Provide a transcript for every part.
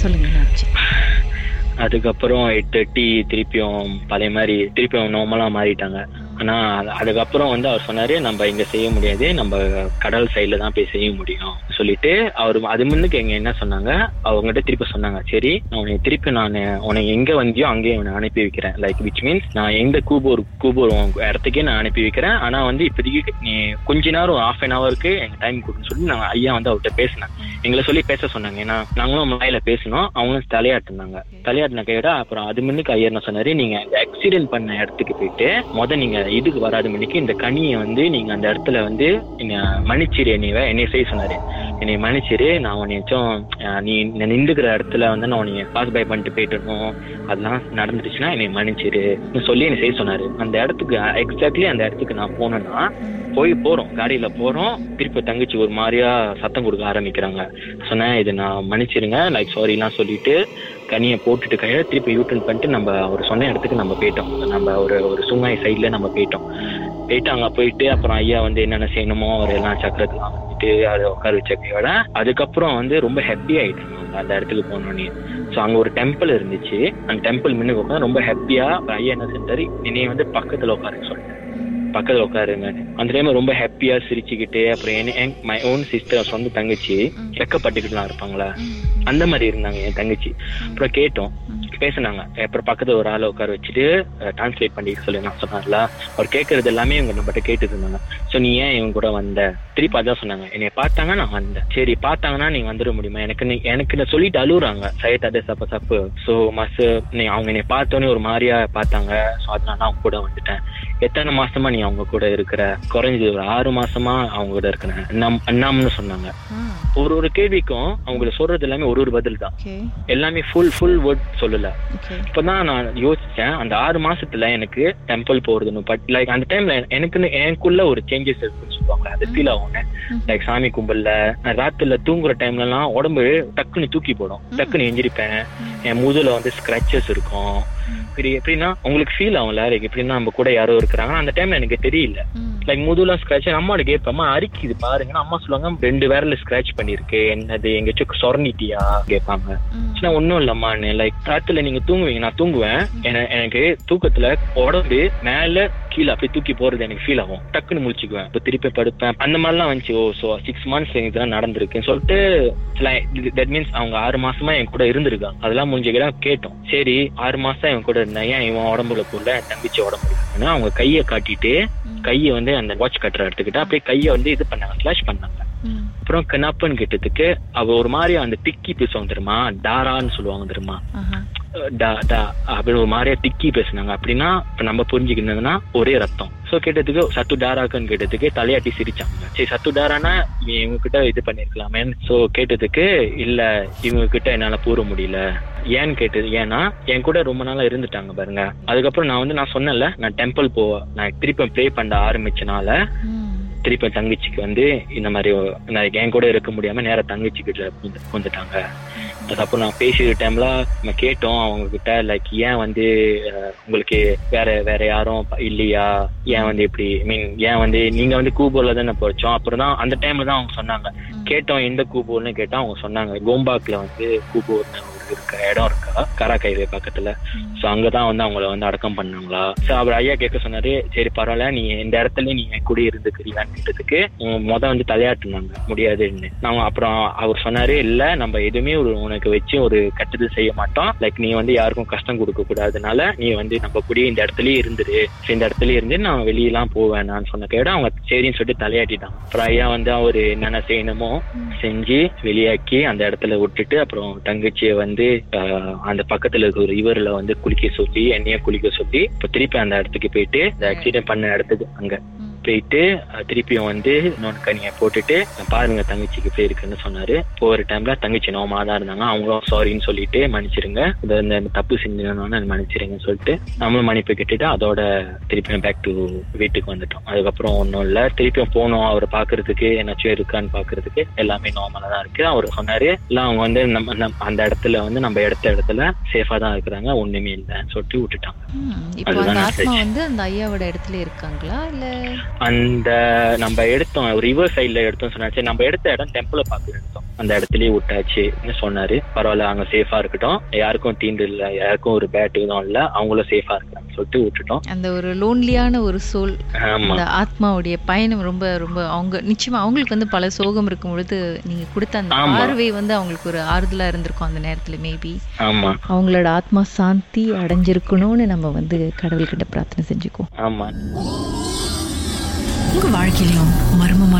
சொல்லுங்க அதுக்கப்புறம் eight thirty திருப்பியும் பழைய மாதிரி திருப்பியும் நார்மலாக மாறிட்டாங்க. அது- அதுக்கப்புறம் வந்து அவர் சொன்னாரு நம்ம இங்க செய்ய முடியாது நம்ம கடல் சைடில் தான் போய் செய்ய முடியும். சொல்லிட்டு அவர் அது முன்னுக்கு எங்க என்ன சொன்னாங்க அவங்ககிட்ட திருப்பி சொன்னாங்க சரி நான் உன்னை திருப்பி நான் உன்னை எங்க வந்தியோ அங்கேயே உன்னை அனுப்பி வைக்கிறேன். லைக் விச் மீன்ஸ் நான் எந்த கூபூர் கூபூர் இடத்துக்கே நான் அனுப்பி வைக்கிறேன். ஆனா வந்து இப்போதைக்கு நீ கொஞ்ச நேரம் ஹாஃப் அன் ஹவருக்கு எங்க டைம் கொடுன்னு சொல்லி நாங்கள் ஐயா வந்து அவர்கிட்ட பேசினேன் எங்களை சொல்லி பேச சொன்னாங்க. ஏன்னா நாங்களும் மலையில பேசினோம் அவங்களும் தலையாட்டினாங்க. தலையாட்டின கையோட அப்புறம் அது முன்னுக்கு ஐயா என்ன சொன்னாரு நீங்க ஆக்சிடென்ட் பண்ண இடத்துக்கு போயிட்டு முத நீங்க இதுக்கு வராது மணிக்கு இந்த கனியை வந்து நீங்க அந்த இடத்துல வந்து என்ன மன்னிச்சிரு என்னைய என்னைய செய்ய சொன்னாரு. என்னை மன்னிச்சிரு நான் உன்னையாச்சும் நீ நின்றுக்கிற இடத்துல வந்து நான் உன்னைய பாஸ் பை பண்ணிட்டு போயிட்டணும் அதெல்லாம் நடந்துருச்சுன்னா என்னை மன்னிச்சிரு. சொல்லி என்னை செய்ய சொன்னாரு. அந்த இடத்துக்கு எக்ஸாக்ட்லி அந்த இடத்துக்கு நான் போனேன்னா போய் போறோம். காடியில போறோம். திருப்பி தங்கச்சி ஒரு மாதிரியா சத்தம் கொடுக்க ஆரம்பிக்கிறாங்க. சொன்னேன் இது நான் மன்னிச்சிருங்க. லைக் சாரிலாம் சொல்லிட்டு கனியை போட்டுட்டு கையில திருப்பி யூட்டன் பண்ணிட்டு நம்ம அவர் சொன்ன இடத்துக்கு நம்ம போயிட்டோம். நம்ம ஒரு ஒரு சுங்காய் சைட்ல நம்ம போயிட்டோம். போயிட்டு அங்க போயிட்டு அப்புறம் ஐயா வந்து என்னென்ன செய்யணுமோ அவர் எல்லாம் சக்கரத்துலாம் வந்துட்டு அதை உட்கார வச்ச கையோட அதுக்கப்புறம் வந்து ரொம்ப ஹாப்பி ஆயிட்டாங்க அந்த இடத்துக்கு போனோடனே ஸோ அங்க ஒரு டெம்பிள் இருந்துச்சு. அந்த டெம்பிள் முன்னுக்கு உட்காந்து ரொம்ப ஹாப்பியா ஐயா என்ன செஞ்சாரு என்னைய வந்து பக்கத்துல உட்காருன்னு சொல்லிட்டு பக்கத்துல உட்காருங்க அந்த டைம் ரொம்ப ஹாப்பியா சிரிச்சுக்கிட்டு அப்புறம் என் மை ஓன் சிஸ்டர் சொந்த தங்கச்சி வெக்கப்பட்டுக்கிட்டுலாம் இருப்பாங்களா? அந்த மாதிரி இருந்தாங்க என் தங்கச்சி. அப்புறம் கேட்டோம் பேசுனாங்க. அப்புறம் பக்கத்துல ஒரு ஆளை உட்கார வச்சுட்டு டிரான்ஸ்லேட் பண்ணிட்டு சொல்லி நான் சொன்னார்ல அவர் கேட்கறது எல்லாமே இவங்க நம்மகிட்ட கேட்டுட்டு இருந்தாங்க. ஸோ நீ ஏன் இவங்க கூட வந்த? திருப்பி அதான் சொன்னாங்க. என்னை பார்த்தாங்க நான் வந்தேன். சரி பார்த்தாங்கன்னா நீங்க வந்துட முடியுமா? எனக்கு நீ எனக்கு நான் சொல்லிட்டு அழுகுறாங்க சைட் அதே சப்ப சப்பு. ஸோ மஸ் நீ அவங்க என்னை பார்த்தோன்னே ஒரு மாதிரியா பார்த்தாங்க. ஸோ அதனால அவங்க கூட வந்துட்டேன். எத்தனை மாசமா நீ அவங்க கூட இருக்கிற? குறைஞ்சது ஒரு ஆறு மாசமா அவங்க கூட இருக்கிறேன் அண்ணாம் அண்ணாம்னு சொன்னாங்க. ஒரு ஒரு கேள்விக்கும் அவங்களுக்கு சொல்றது எல்லாமே ஒரு ஒரு பதில் தான். எல்லாமே ஃபுல் ஃபுல் வேர்ட் சொல்லல. இப்பதான் நான் யோசிச்சேன் அந்த ஆறு மாசத்துல எனக்கு டெம்பிள் போறதுன்னு பட் லைக் அந்த டைம்ல எனக்குன்னு எனக்குள்ள ஒரு சேஞ்சஸ் இருக்குன்னு சொல்லுவாங்க அது ஃபீல் ஆகும் லைக் சாமி கும்பல்ல நான் ராத்திரில தூங்குற டைம்ல எல்லாம் உடம்பு டக்குன்னு தூக்கி போடும். டக்குன்னு எஞ்சிருப்பேன் என் முதுல வந்து ஸ்கிராச்சஸ் இருக்கும். இப்படி எப்படின்னா உங்களுக்கு ஃபீல் ஆகும்ல லைக் எப்படின்னா நம்ம கூட யாரோ இருக்கிறாங்க அந்த டைம்ல எனக்கு தெரியல. லைக் முதுலாம் ஸ்கிராச் அம்மாட்ட கேட்பேன் அரிக்குது பாருங்க. அம்மா சொல்லுவாங்க ரெண்டு விரல ஸ்கிராச் பண்ணிருக்கு என்னது எங்கேயாச்சும் சொரண்டிட்டியா கேட்பாங்க. நான் ஒன்றும் இல்லம்மான்னு லைக் ராத்துல நீங்க தூங்குவீங்க நான் தூங்குவேன். என- எனக்கு தூக்கத்துல உடம்பு மேல கீழே அப்படியே தூக்கி போறது எனக்கு ஃபீல் ஆகும். டக்குன்னு முழிச்சுக்குவேன். இப்போ திருப்பி படுப்பேன். அந்த மாதிரிலாம் வந்துச்சு. ஓ ஸோ சிக்ஸ் மந்த்ஸ் இதெல்லாம் நடந்திருக்குன்னு சொல்லிட்டு தட் மீன்ஸ் அவங்க ஆறு மாசமா என் கூட இருந்திருக்காங்க அதெல்லாம் முடிஞ்சுக்கிட்ட கேட்டோம். சரி ஆறு மாசம் இவன் கூட இருந்தேன் ஏன் இவன் உடம்புல போல என் தங்கச்சி உடம்புல அவங்க கையை காட்டிட்டு கையை வந்து அந்த வாட்ச் கட்டுற எடுத்துக்கிட்டு அப்படியே கையை வந்து இது பண்ணாங்க. ஃபிளாஷ் பண்ணாங்க. அப்புறம் கண்ணப்பன்னு கேட்டதுக்கு அவ ஒரு மாதிரி அந்த திக்கி பேசுவாங்க தெரியுமா? டாரான்னு சொல்லுவாங்க தெரியுமா? டா டா அப்படின்னு ஒரு மாதிரியா திக்கி பேசுனாங்க. அப்படின்னா இப்ப நம்ம புரிஞ்சுக்கிட்டதுன்னா ஒரே ரத்தம். சோ கேட்டதுக்கு சத்து டாராக்குன்னு கேட்டதுக்கு தலையாட்டி சிரிச்சாங்க. சரி சத்து டாரானா இவங்க கிட்ட இது பண்ணிருக்கலாமே சோ கேட்டதுக்கு இல்ல இவங்க கிட்ட என்னால கூற முடியல. ஏன்னு கேட்டது ஏன்னா என் கூட ரொம்ப நாளா இருந்துட்டாங்க பாருங்க. அதுக்கப்புறம் நான் வந்து நான் சொன்னேன்ல நான் டெம்பிள் போவேன் நான் திருப்பி ப்ளே பண்ண ஆரம்பிச்சனால திருப்பி தங்கச்சிக்கு வந்து இந்த மாதிரி நான் என் கூட இருக்க முடியாம நேரா தங்கச்சி கிட்ட வந்து- வந்துட்டாங்க அதுக்கப்புறம் நான் பேசிய டைம்ல நம்ம கேட்டோம் அவங்க கிட்ட லைக் ஏன் வந்து உங்களுக்கு வேற வேற யாரும் இல்லையா? ஏன் வந்து இப்படி மீன் ஏன் வந்து நீங்க வந்து கூபூர்ல தானே போச்சோம் அப்புறம் தான் அந்த டைம்ல தான் அவங்க சொன்னாங்க. கேட்டோம் எந்த கூபூர்னு கேட்டா அவங்க சொன்னாங்க. கோம்பாக்ல வந்து கூபூர்னு ஒரு இருக்க இடம் இருக்கா? கராக்கைவே பக்கத்துல. சோ அங்கதான் வந்து அவங்கள வந்து அடக்கம் பண்ணாங்களா? சோ அவர் ஐயா கேட்க சொன்னாரு சரி பரவாயில்ல. நீ இந்த இடத்துல நீ என் கூட உம் முத வந்து தலையாட்டுனாங்க. முடியாதுன்னு. நான் அப்புறம் அவர் சொன்னாரு இல்ல நம்ம எதுவுமே ஒரு உனக்கு வச்சு ஒரு கட்டுதல் செய்ய மாட்டோம். லைக் நீ வந்து யாருக்கும் கஷ்டம் கொடுக்க கூடாதுனால நீ வந்து நம்ம கூடயே இந்த இடத்துலயே இருந்துரு. இந்த இடத்துல இருந்து நான் வெளியெல்லாம் போவேன் நான் சொன்ன கேட அவங்க சரின்னு சொல்லிட்டு தலையாட்டிட்டாங்க. அப்புறம் ஐயா வந்து அவரு என்னென்ன செய்யணுமோ செஞ்சு வெளியாக்கி அந்த இடத்துல விட்டுட்டு அப்புறம் தங்கச்சியை வந்து ஆஹ், அந்த பக்கத்துல இருக்க ஒரு இவர்ல வந்து குளிக்க சொல்லி என்னைய குளிக்க சொல்லி இப்ப திருப்பி அந்த இடத்துக்கு போயிட்டு இந்த ஆக்சிடென்ட் பண்ண இடத்துக்கு அங்க. போயிட்டு திருப்பியும் வந்து இன்னொன்று கனியை போட்டுட்டு பாருங்க தங்கச்சிக்கு இப்படி இருக்குன்னு சொன்னாரு. போற டைம்ல தங்கச்சி நோமா தான் இருந்தாங்க. அவங்களும் சாரின்னு சொல்லிட்டு மன்னிச்சிருங்க. இந்த தப்பு செஞ்சோன்னு மன்னிச்சிருங்கன்னு சொல்லிட்டு நம்மளும் மன்னிப்பு கேட்டுட்டு அதோட திருப்பியும் பேக் டு வீட்டுக்கு வந்துட்டோம். அதுக்கப்புறம் ஒன்றும் இல்லை. திருப்பியும் போனோம். அவரை பாக்குறதுக்கு என்னாச்சும் இருக்கான்னு பாக்குறதுக்கு எல்லாமே நார்மலா தான் இருக்கு. அவர் சொன்னாரு இல்ல அவங்க வந்து நம்ம அந்த இடத்துல வந்து நம்ம எடுத்த இடத்துல சேஃபா தான் இருக்கிறாங்க. ஒண்ணுமே இல்லைன்னு சொல்லிட்டு விட்டுட்டாங்க. இப்போ அதுதான் வந்து அந்த ஐயாவோட இடத்துல இருக்காங்களா? இல்ல அந்த நம்ம எடுத்தோம் ரிவர் சைட்ல எடுத்தோம் சொன்னா சரி நம்ம எடுத்த இடம் டெம்பிள பார்த்து எடுத்தோம். அந்த இடத்துலயே விட்டாச்சுன்னு சொன்னாரு. பரவாயில்ல அங்க சேஃபா இருக்கட்டும். யாருக்கும் தீண்டு இல்ல யாருக்கும் ஒரு பேட் எதுவும் இல்ல. அவங்களும் சேஃபா இருக்காங்க சொல்லிட்டு விட்டுட்டோம். அந்த ஒரு லோன்லியான ஒரு சோல் அந்த ஆத்மாவுடைய பயணம் ரொம்ப ரொம்ப அவங்க நிச்சயமா அவங்களுக்கு வந்து பல சோகம் இருக்கும் பொழுது நீங்க கொடுத்த அந்த. பார்வை வந்து அவங்களுக்கு ஒரு ஆறுதலா இருந்திருக்கும் அந்த நேரத்துல மேபி ஆமா. அவங்களோட ஆத்மா சாந்தி அடைஞ்சிருக்கணும்னு நம்ம வந்து கடவுள்கிட்ட பிரார்த்தனை செஞ்சுக்குவோம். ஆமா. உங்க வாழ்க்கையிலும்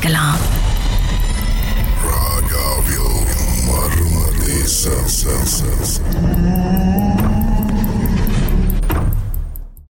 கேட்கலாம் ராகாவியோ மர்ம தேசம்